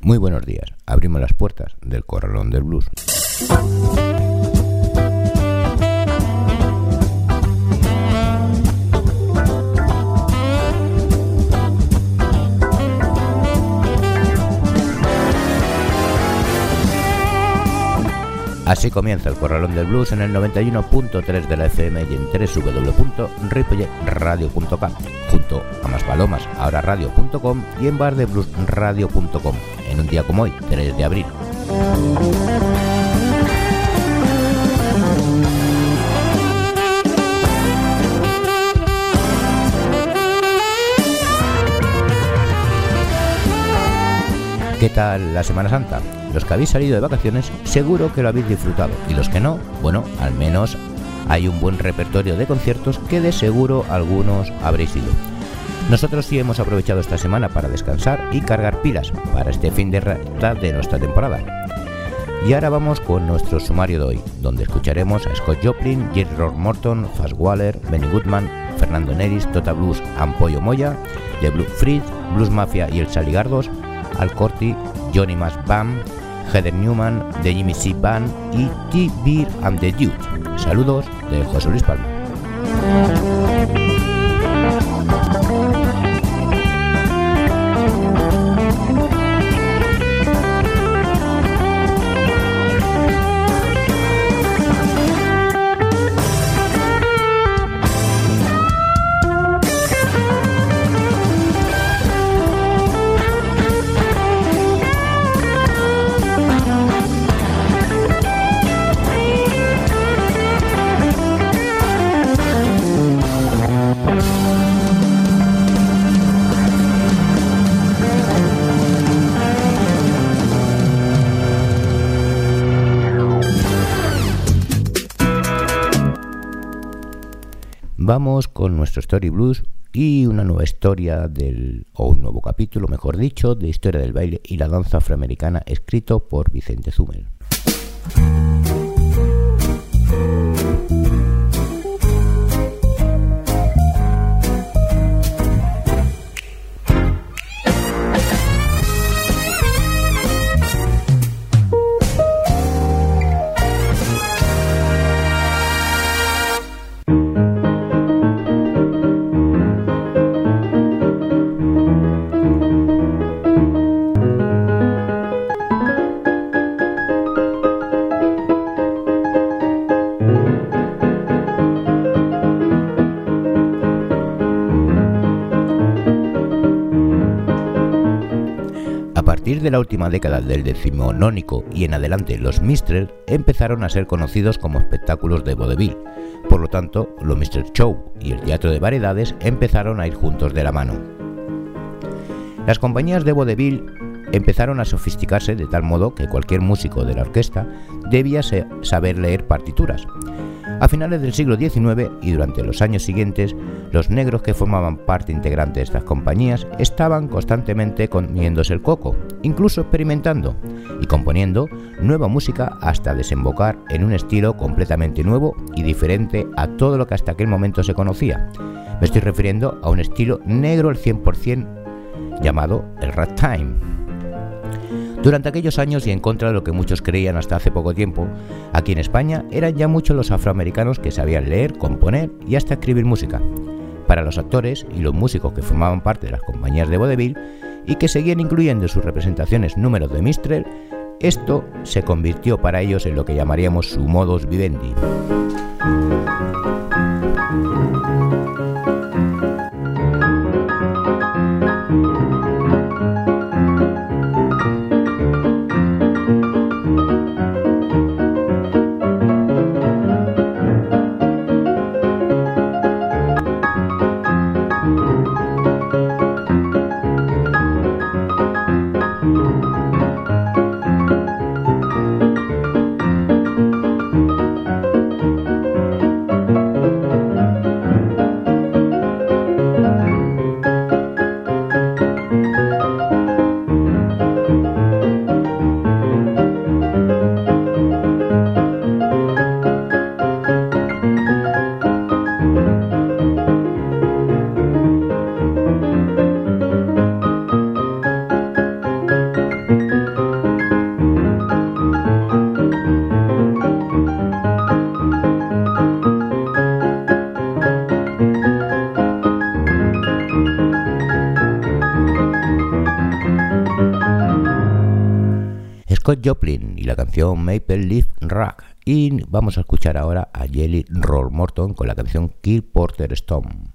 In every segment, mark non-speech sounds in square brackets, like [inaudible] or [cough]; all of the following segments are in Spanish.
Muy buenos días. Abrimos las puertas del Corralón del Blues. Así comienza el Corralón del Blues en el 91.3 de la FM y en www.ripolletradio.com junto a Más Palomas, ahora radio.com y en bardebluesradio.com en un día como hoy, 3 de abril. ¿Qué tal la Semana Santa? Los que habéis salido de vacaciones seguro que lo habéis disfrutado y los que no, bueno, al menos hay un buen repertorio de conciertos que de seguro algunos habréis ido. Nosotros sí hemos aprovechado esta semana para descansar y cargar pilas para este fin de de nuestra temporada. Y ahora vamos con nuestro sumario de hoy, donde escucharemos a Scott Joplin, Jerry Rock Morton, Fast Waller, Benny Goodman, Fernando Neris, Tota Blues, Ampollo Moya, The Blue Fritz, Blues Mafia y el Saligardos, Al Corti, Johnny Mass Heather Newman, The Jimmy C. Band y T. Beer and the Dude. Saludos de José Luis Palma. Con nuestro Story Blues y una nueva historia del, o un nuevo capítulo, mejor dicho, de historia del baile y la danza afroamericana escrito por Vicente Zumel. De la última década del decimonónico y en adelante, los Mistrel empezaron a ser conocidos como espectáculos de vodevil. Por lo tanto, los Mistrel Show y el teatro de variedades empezaron a ir juntos de la mano. Las compañías de vodevil empezaron a sofisticarse de tal modo que cualquier músico de la orquesta debía saber leer partituras. A finales del siglo XIX y durante los años siguientes, los negros que formaban parte integrante de estas compañías estaban constantemente comiéndose el coco, incluso experimentando y componiendo nueva música hasta desembocar en un estilo completamente nuevo y diferente a todo lo que hasta aquel momento se conocía. Me estoy refiriendo a un estilo negro al 100% llamado el ragtime. Durante aquellos años y en contra de lo que muchos creían hasta hace poco tiempo, aquí en España eran ya muchos los afroamericanos que sabían leer, componer y hasta escribir música. Para los actores y los músicos que formaban parte de las compañías de vodevil y que seguían incluyendo en sus representaciones números de Mistrel, esto se convirtió para ellos en lo que llamaríamos su modus vivendi. Scott Joplin y la canción Maple Leaf Rock. Y vamos a escuchar ahora a Jelly Roll Morton con la canción Kill Porter Stone.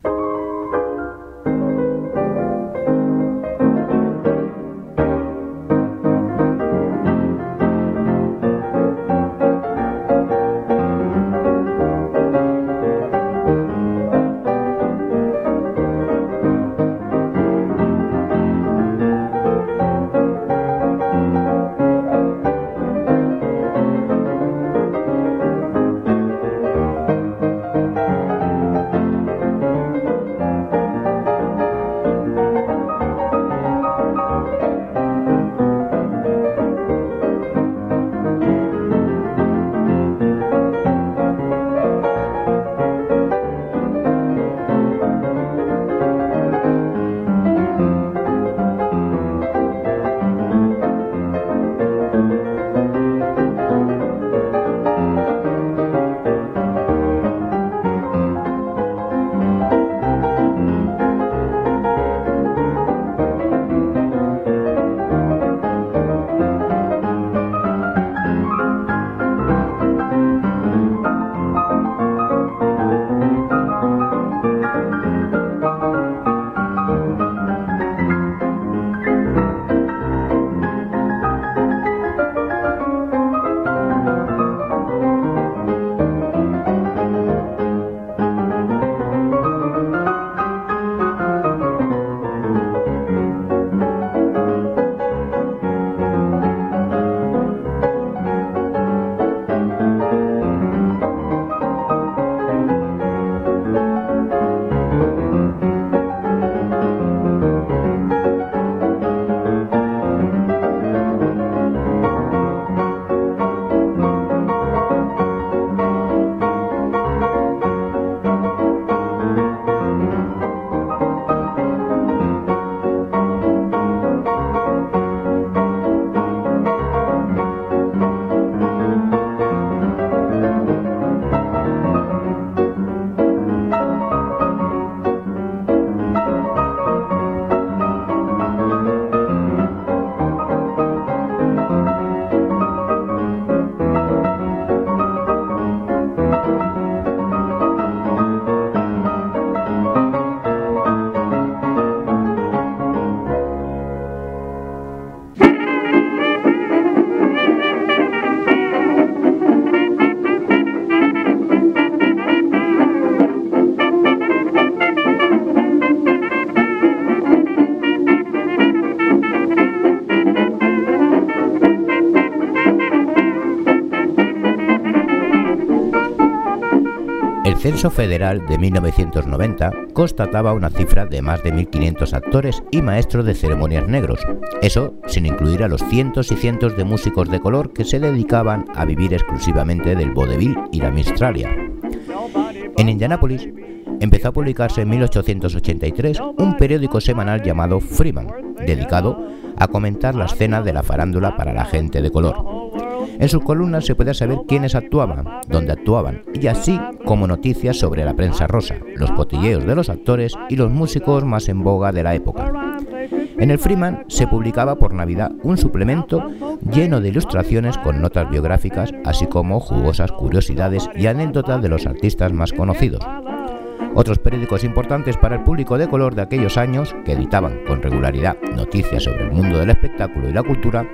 Censo Federal de 1990 constataba una cifra de más de 1.500 actores y maestros de ceremonias negros, eso sin incluir a los cientos y cientos de músicos de color que se dedicaban a vivir exclusivamente del vodevil y la mistralia. En Indianápolis empezó a publicarse en 1883 un periódico semanal llamado Freeman, dedicado a comentar la escena de la farándula para la gente de color. En sus columnas se puede saber quiénes actuaban, dónde actuaban, y así como noticias sobre la prensa rosa, los cotilleos de los actores y los músicos más en boga de la época. En el Freeman se publicaba por Navidad un suplemento lleno de ilustraciones con notas biográficas, así como jugosas curiosidades y anécdotas de los artistas más conocidos. Otros periódicos importantes para el público de color de aquellos años, que editaban con regularidad noticias sobre el mundo del espectáculo y la cultura,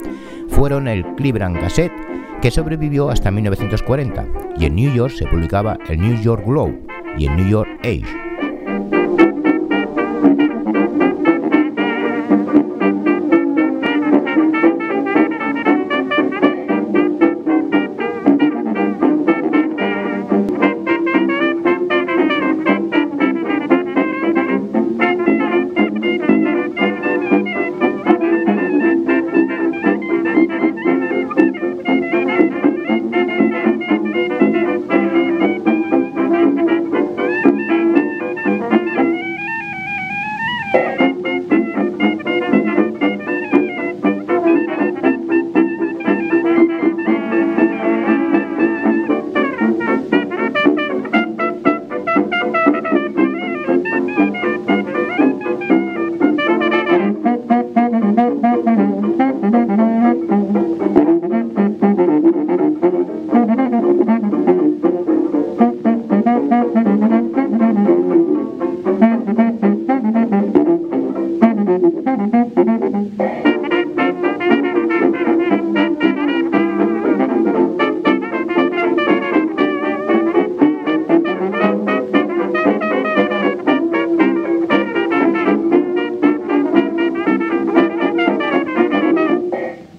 fueron el Cleveland Gazette, que sobrevivió hasta 1940, y en New York se publicaba el New York Globe y el New York Age.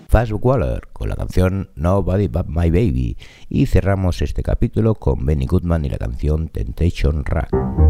Fast Waller con la canción Nobody But My Baby y cerramos este capítulo con Benny Goodman y la canción Temptation Rack.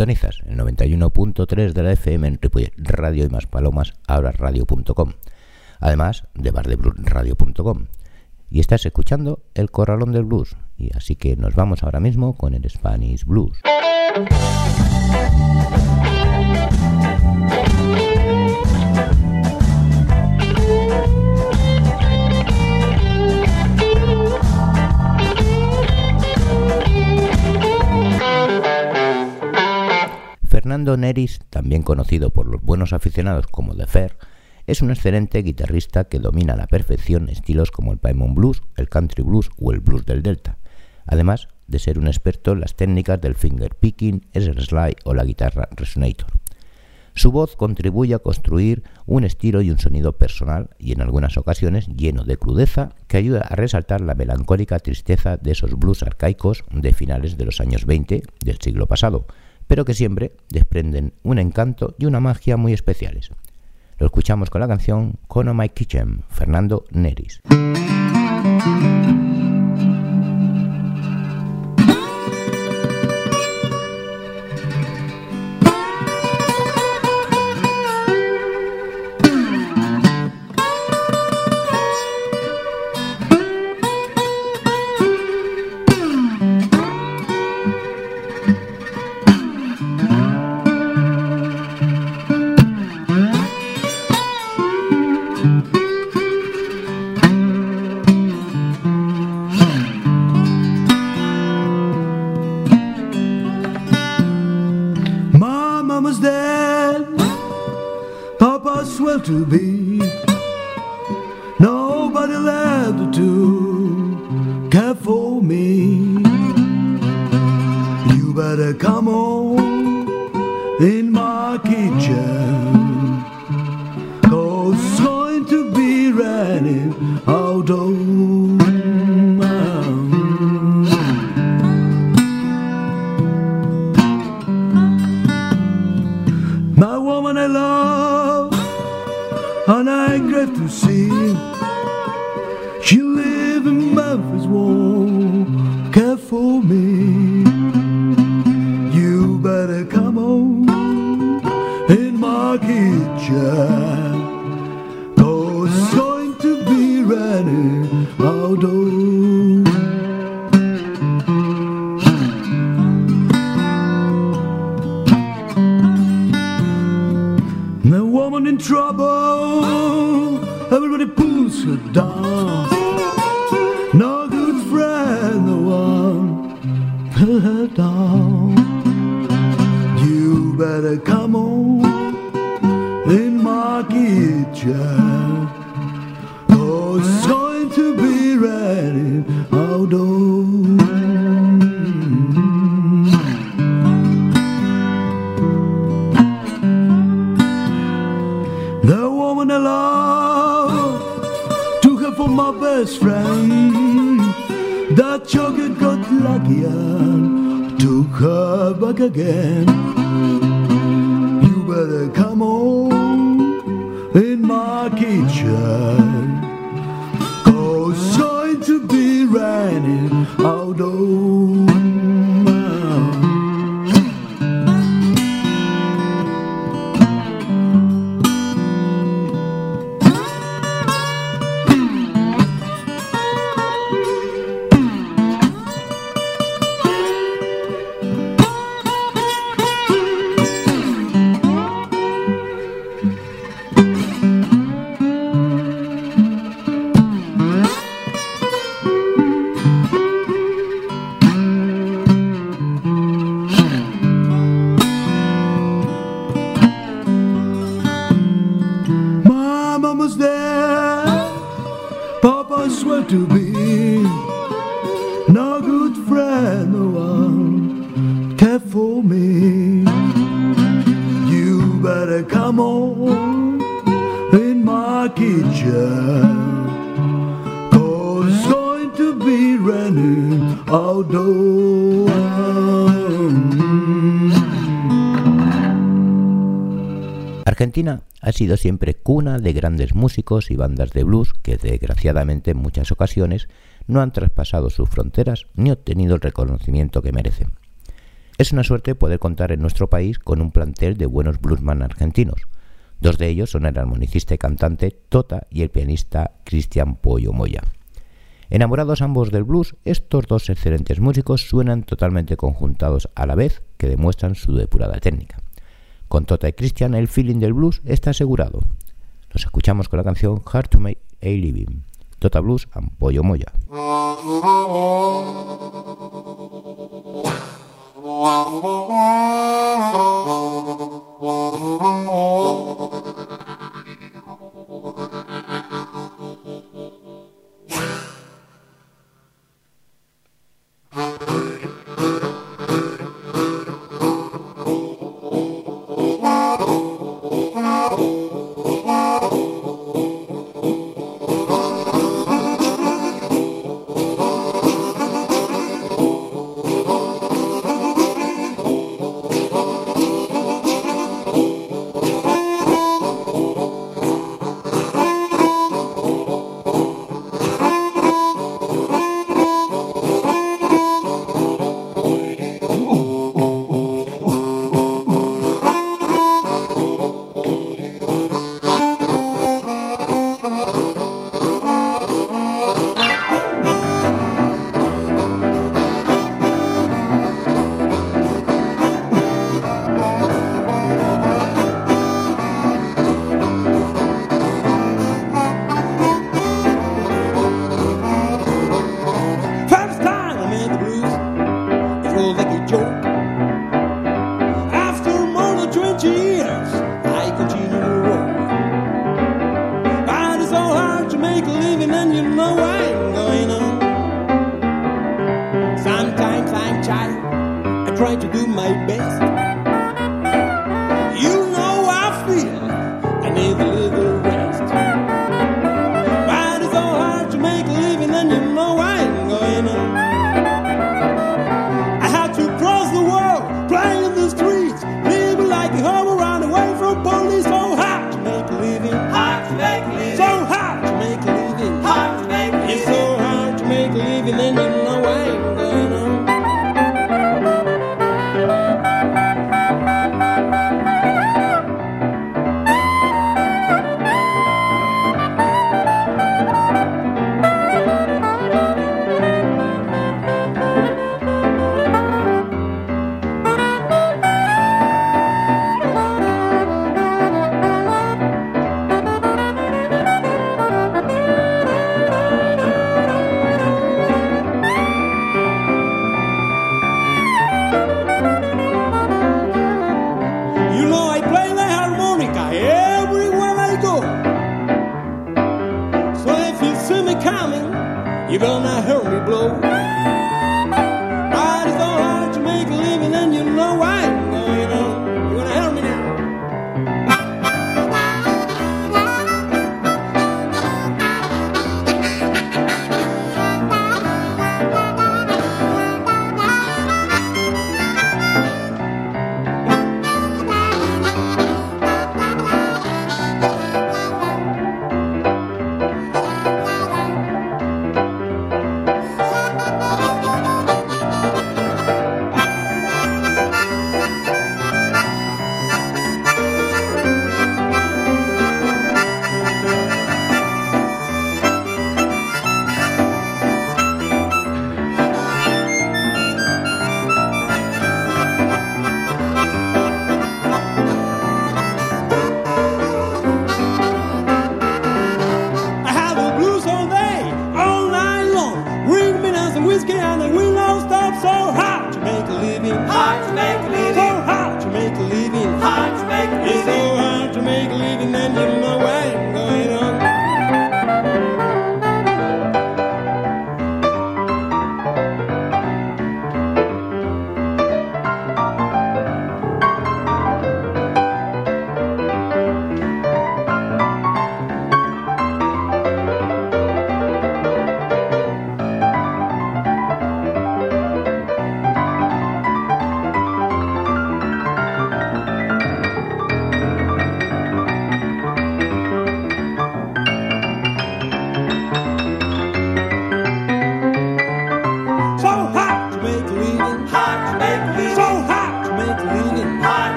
Sintonizas el 91.3 de la FM en Radio y más palomas, radio.com, además de bardebluesradio.com. Y estás escuchando El Corralón del Blues, y así que nos vamos ahora mismo con el Spanish Blues. Fernando Neris, también conocido por los buenos aficionados como The Fair, es un excelente guitarrista que domina a la perfección estilos como el Paimon Blues, el Country Blues o el Blues del Delta, además de ser un experto en las técnicas del finger picking, el slide o la guitarra resonator. Su voz contribuye a construir un estilo y un sonido personal y en algunas ocasiones lleno de crudeza que ayuda a resaltar la melancólica tristeza de esos blues arcaicos de finales de los años 20 del siglo pasado, pero que siempre desprenden un encanto y una magia muy especiales. Lo escuchamos con la canción Cono My Kitchen, Fernando Neris. To be. Nobody left to care for me. You better come on in my sido siempre cuna de grandes músicos y bandas de blues que desgraciadamente en muchas ocasiones no han traspasado sus fronteras ni obtenido el reconocimiento que merecen. Es una suerte poder contar en nuestro país con un plantel de buenos bluesman argentinos. Dos de ellos son el armonicista y cantante Tota y el pianista Cristian Pollo Moya. Enamorados ambos del blues, estos dos excelentes músicos suenan totalmente conjuntados a la vez que demuestran su depurada técnica. Con Tota y Christian el feeling del blues está asegurado. Los escuchamos con la canción Hard to Make a Living. Tota Blues and Pollo Moya. [laughs]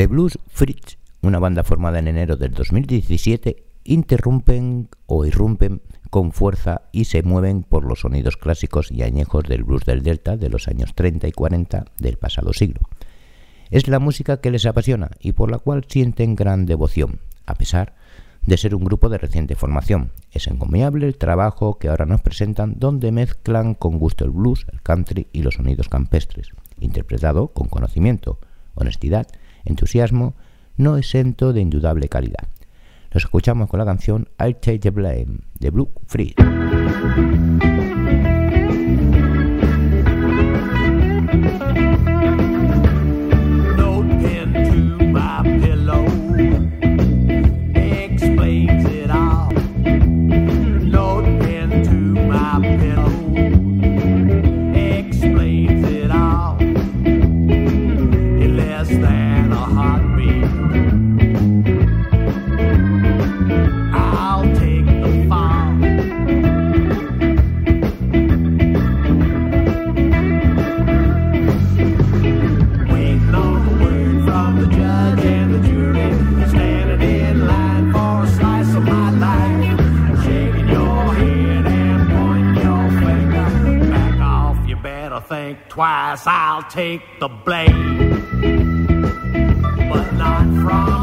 The Blues Fritz, una banda formada en enero del 2017, interrumpen o irrumpen con fuerza y se mueven por los sonidos clásicos y añejos del blues del Delta de los años 30 y 40 del pasado siglo. Es la música que les apasiona y por la cual sienten gran devoción, a pesar de ser un grupo de reciente formación. Es encomiable el trabajo que ahora nos presentan donde mezclan con gusto el blues, el country y los sonidos campestres, interpretado con conocimiento, honestidad entusiasmo, no exento de indudable calidad. Los escuchamos con la canción I'll Take the Blame de Blue Free. think twice, I'll take the blame, but not from.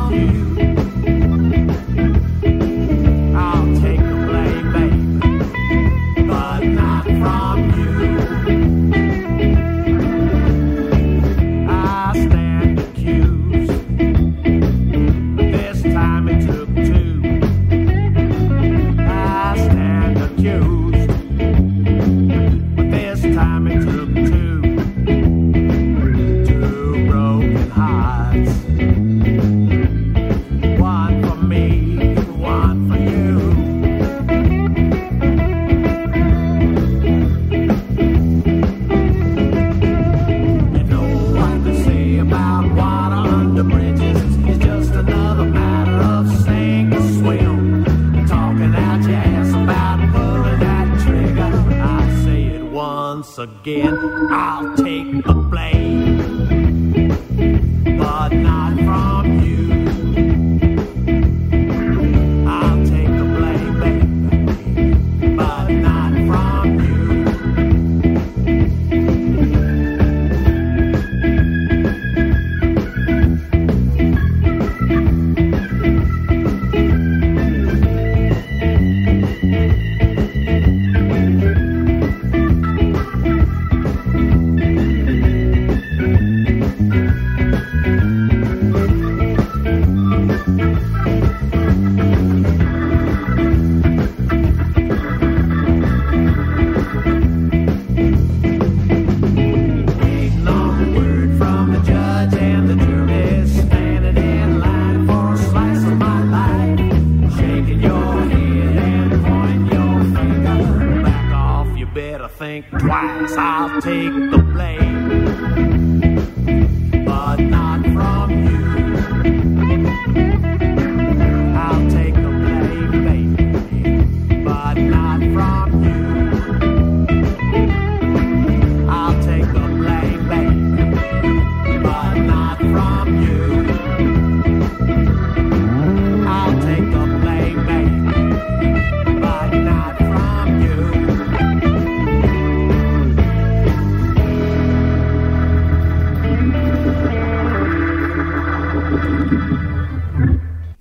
I'll take the blame,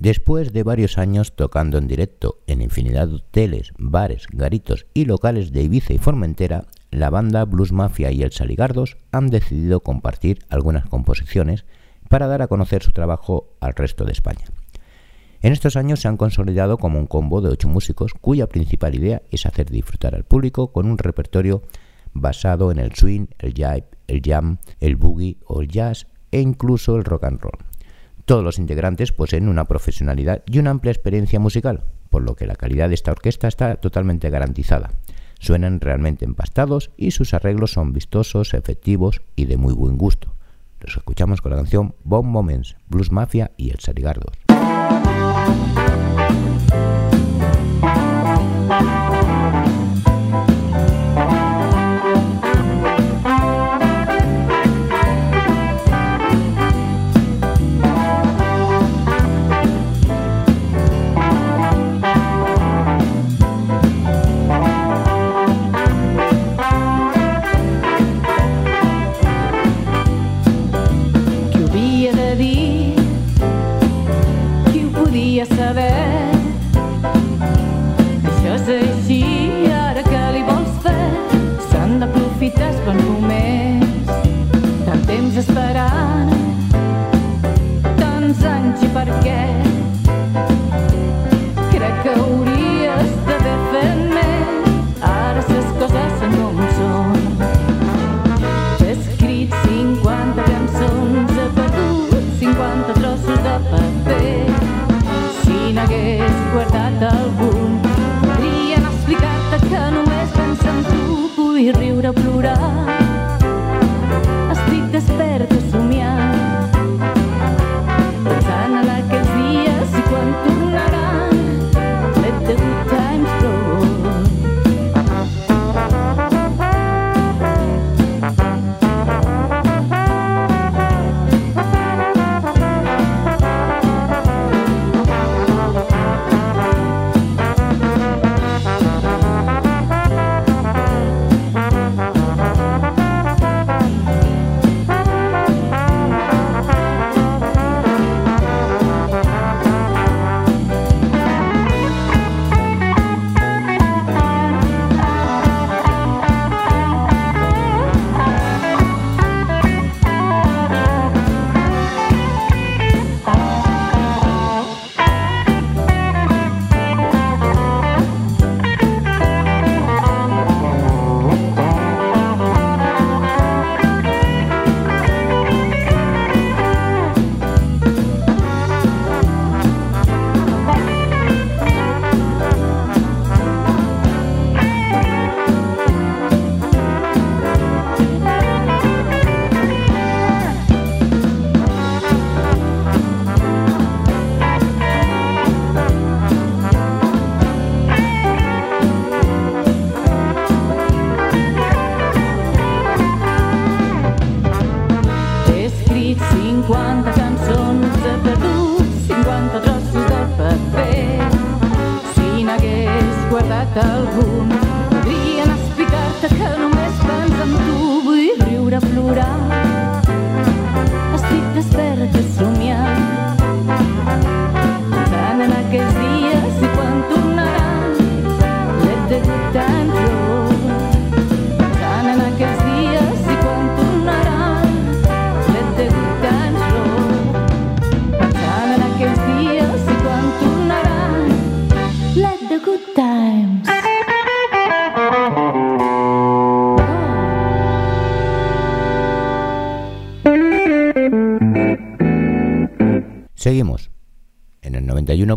Después de varios años tocando en directo en infinidad de hoteles, bares, garitos y locales de Ibiza y Formentera, la banda Blues Mafia y el Saligardos han decidido compartir algunas composiciones para dar a conocer su trabajo al resto de España. En estos años se han consolidado como un combo de ocho músicos cuya principal idea es hacer disfrutar al público con un repertorio basado en el swing, el jive, el jam, el boogie o el jazz e incluso el rock and roll. Todos los integrantes poseen una profesionalidad y una amplia experiencia musical, por lo que la calidad de esta orquesta está totalmente garantizada. Suenan realmente empastados y sus arreglos son vistosos, efectivos y de muy buen gusto. Los escuchamos con la canción Bomb Moments, Blues Mafia y El Sarigardos.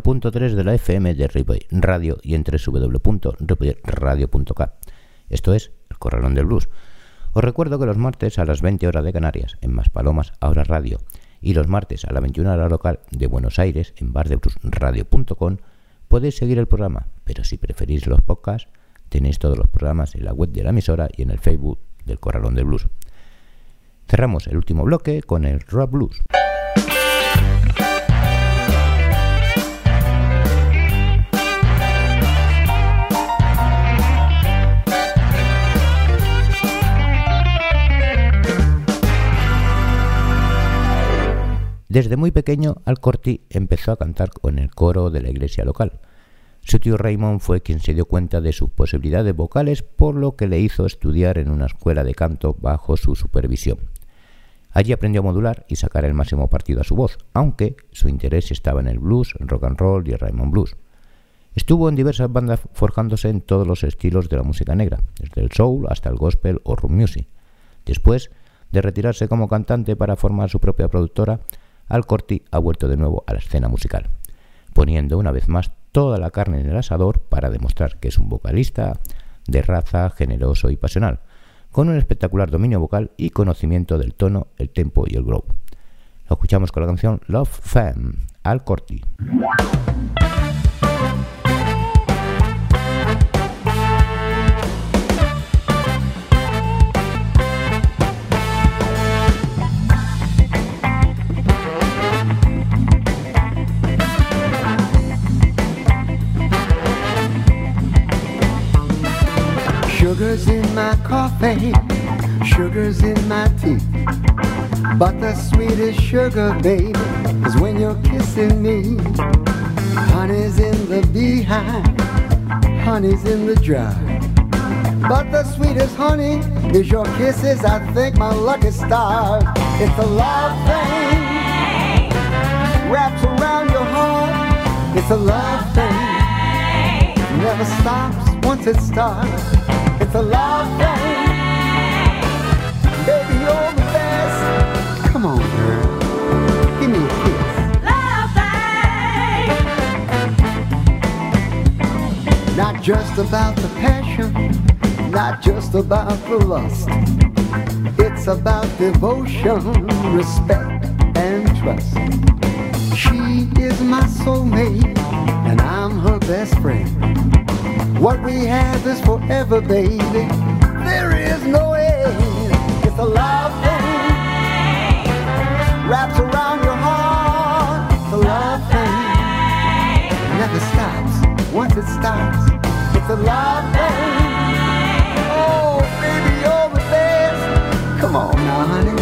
91.3 de la FM de Ripoll Radio y en www.ripollradio.cat. Esto es el Corralón del Blues. Os recuerdo que los martes a las 20 horas de Canarias, en Maspalomas, Ahora Radio, y los martes a la 21 hora local de Buenos Aires, en bardebluesradio.com, podéis seguir el programa, pero si preferís los podcasts, tenéis todos los programas en la web de la emisora y en el Facebook del Corralón del Blues. Cerramos el último bloque con el Rock Blues. Desde muy pequeño, Alcorti empezó a cantar con el coro de la iglesia local. Su tío Raymond fue quien se dio cuenta de sus posibilidades vocales, por lo que le hizo estudiar en una escuela de canto bajo su supervisión. Allí aprendió a modular y sacar el máximo partido a su voz, aunque su interés estaba en el blues, rock and roll y Raymond Blues. Estuvo en diversas bandas forjándose en todos los estilos de la música negra, desde el soul hasta el gospel o rock music. Después de retirarse como cantante para formar su propia productora, Alcorti ha vuelto de nuevo a la escena musical, poniendo una vez más toda la carne en el asador para demostrar que es un vocalista de raza, generoso y pasional, con un espectacular dominio vocal y conocimiento del tono, el tempo y el groove. Lo escuchamos con la canción Love Fam, Alcorti. Sugar's in my coffee, sugar's in my tea. But the sweetest sugar, baby, is when you're kissing me. Honey's in the beehive, honey's in the jar. But the sweetest honey is your kisses. I think my lucky star. It's a love thing wraps around your heart. It's a love thing never stops once it starts. It's a love thing. Baby, you're the best. Come on, girl. Give me a kiss. Love thing. Not just about the passion, not just about the lust. It's about devotion, respect, and trust. She is my soulmate, I'm her best friend. What we have is forever, baby. There is no end. It's a love thing. Wraps around your heart. It's a love thing. Never stops once it starts. It's a love thing. Oh, baby, you're the best. Come on now, honey.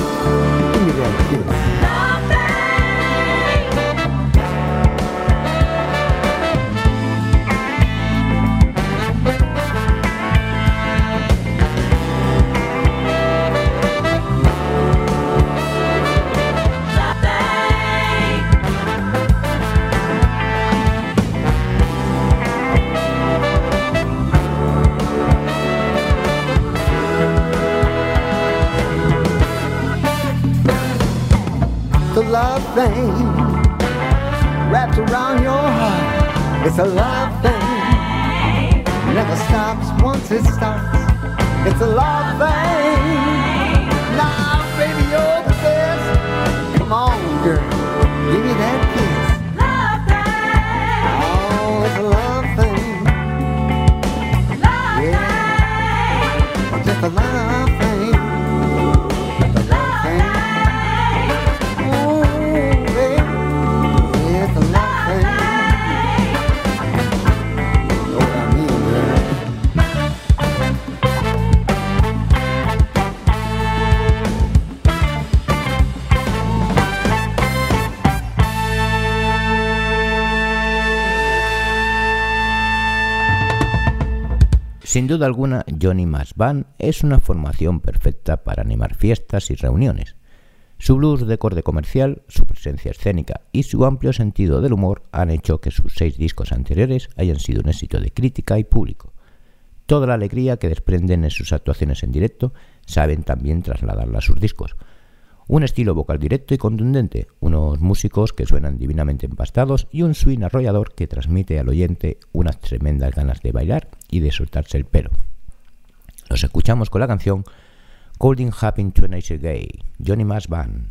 Give me that kiss. Love thing wraps around your heart. It's a love thing. Never stops once it starts. It's a love thing. Sin duda alguna, Johnny Mass Band es una formación perfecta para animar fiestas y reuniones. Su blues de corte comercial, su presencia escénica y su amplio sentido del humor han hecho que sus seis discos anteriores hayan sido un éxito de crítica y público. Toda la alegría que desprenden en sus actuaciones en directo saben también trasladarla a sus discos. Un estilo vocal directo y contundente, unos músicos que suenan divinamente empastados y un swing arrollador que transmite al oyente unas tremendas ganas de bailar y de soltarse el pelo. Los escuchamos con la canción Colding Happened to a Gay, Johnny Mass Band.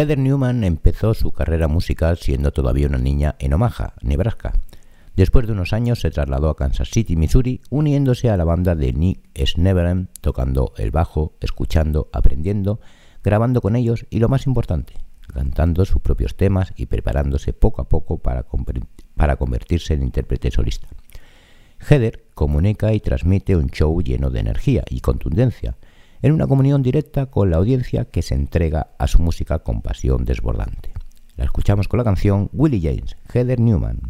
Heather Newman empezó su carrera musical siendo todavía una niña en Omaha, Nebraska. Después de unos años se trasladó a Kansas City, Missouri, uniéndose a la banda de Nick Sneverland, tocando el bajo, escuchando, aprendiendo, grabando con ellos y, lo más importante, cantando sus propios temas y preparándose poco a poco para, para convertirse en intérprete solista. Heather comunica y transmite un show lleno de energía y contundencia, en una comunión directa con la audiencia que se entrega a su música con pasión desbordante. La escuchamos con la canción Willie James, Heather Newman.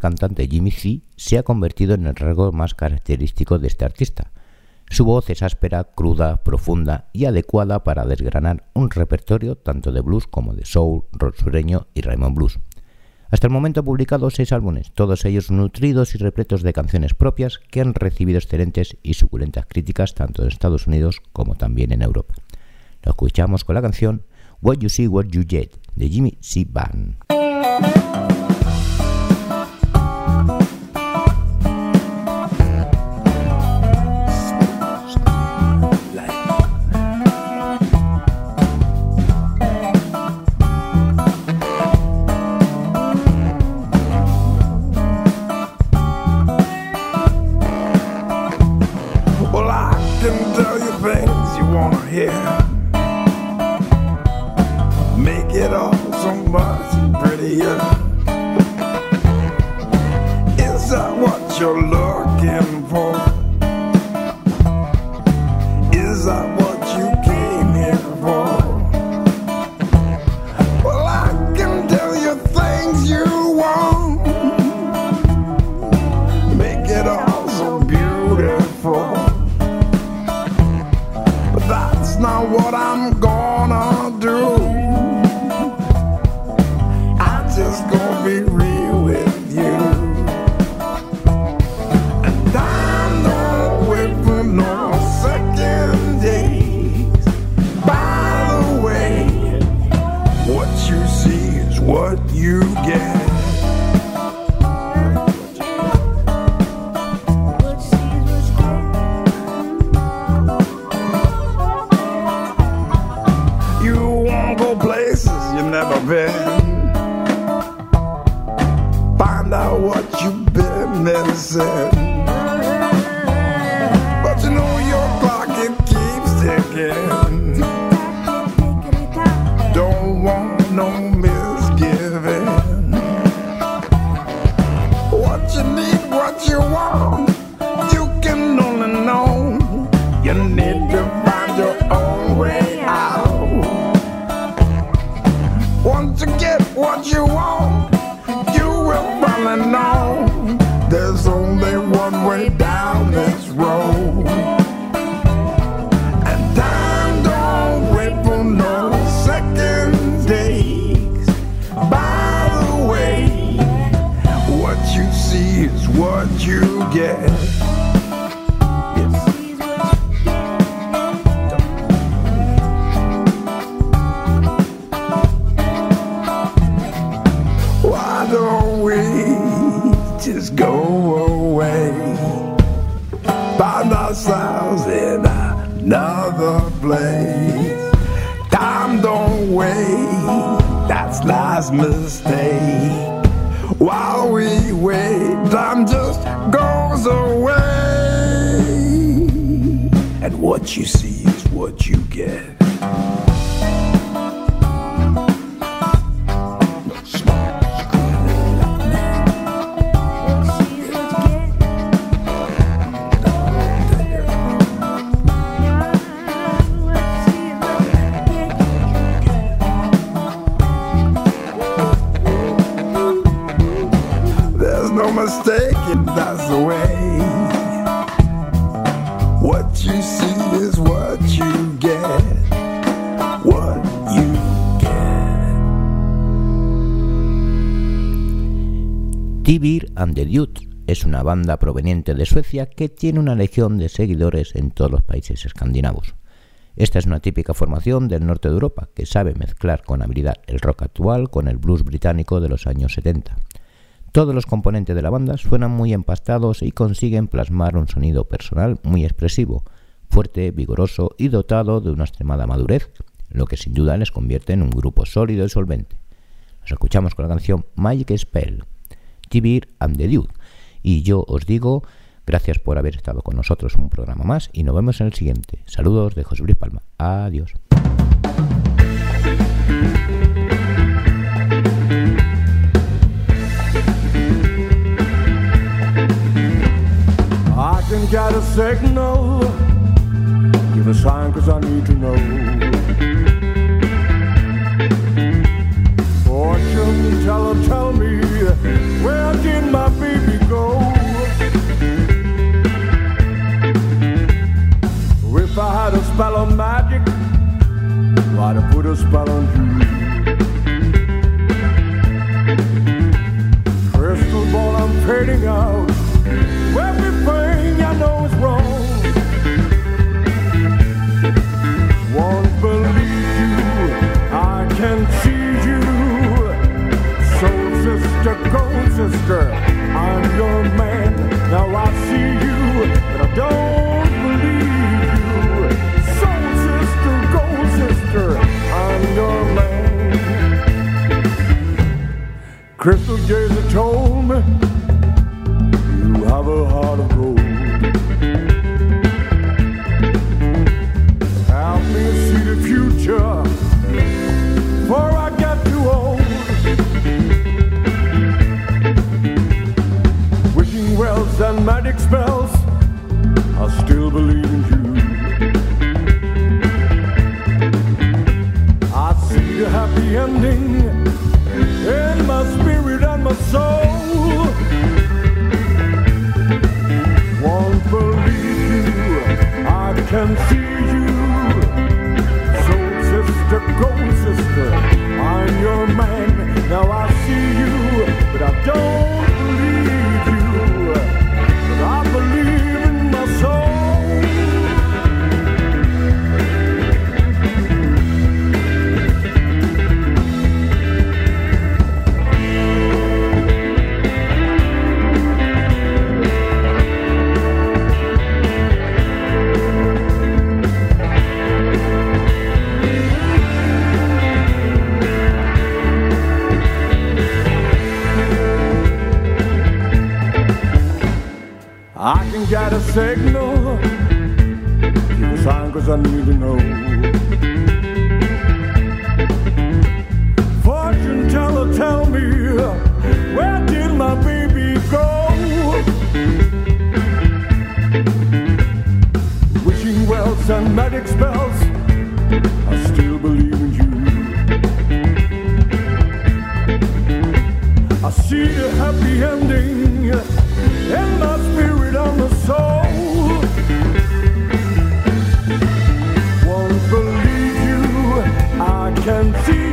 cantante Jimmy C se ha convertido en el rasgo más característico de este artista. Su voz es áspera, cruda, profunda y adecuada para desgranar un repertorio tanto de blues como de soul, rock sureño y Raymond Blues. Hasta el momento ha publicado seis álbumes, todos ellos nutridos y repletos de canciones propias que han recibido excelentes y suculentas críticas tanto en Estados Unidos como también en Europa. Lo escuchamos con la canción What You See, What You Get de Jimmy C. Band. you see. De Suecia que tiene una legión de seguidores en todos los países escandinavos. Esta es una típica formación del norte de Europa que sabe mezclar con habilidad el rock actual con el blues británico de los años 70. Todos los componentes de la banda suenan muy empastados y consiguen plasmar un sonido personal muy expresivo, fuerte, vigoroso y dotado de una extremada madurez, lo que sin duda les convierte en un grupo sólido y solvente. Nos escuchamos con la canción Magic Spell, Tibir and the Dude, y yo os digo gracias por haber estado con nosotros un programa más y nos vemos en el siguiente. Saludos de José Luis Palma. Adiós. I can get a signal. Give a sign cause I need to know. Fortune teller, tell me, where did my baby go? Had a spell of magic, I'd have put a spell on you. Crystal ball, I'm fading out. Everything I know is wrong. Won't believe you, I can see you. Soul sister, gold sister, I'm your man. Now I see you, but I don't Crystal Gazer told me you have a heart of gold. A sign cause I need to know. Can see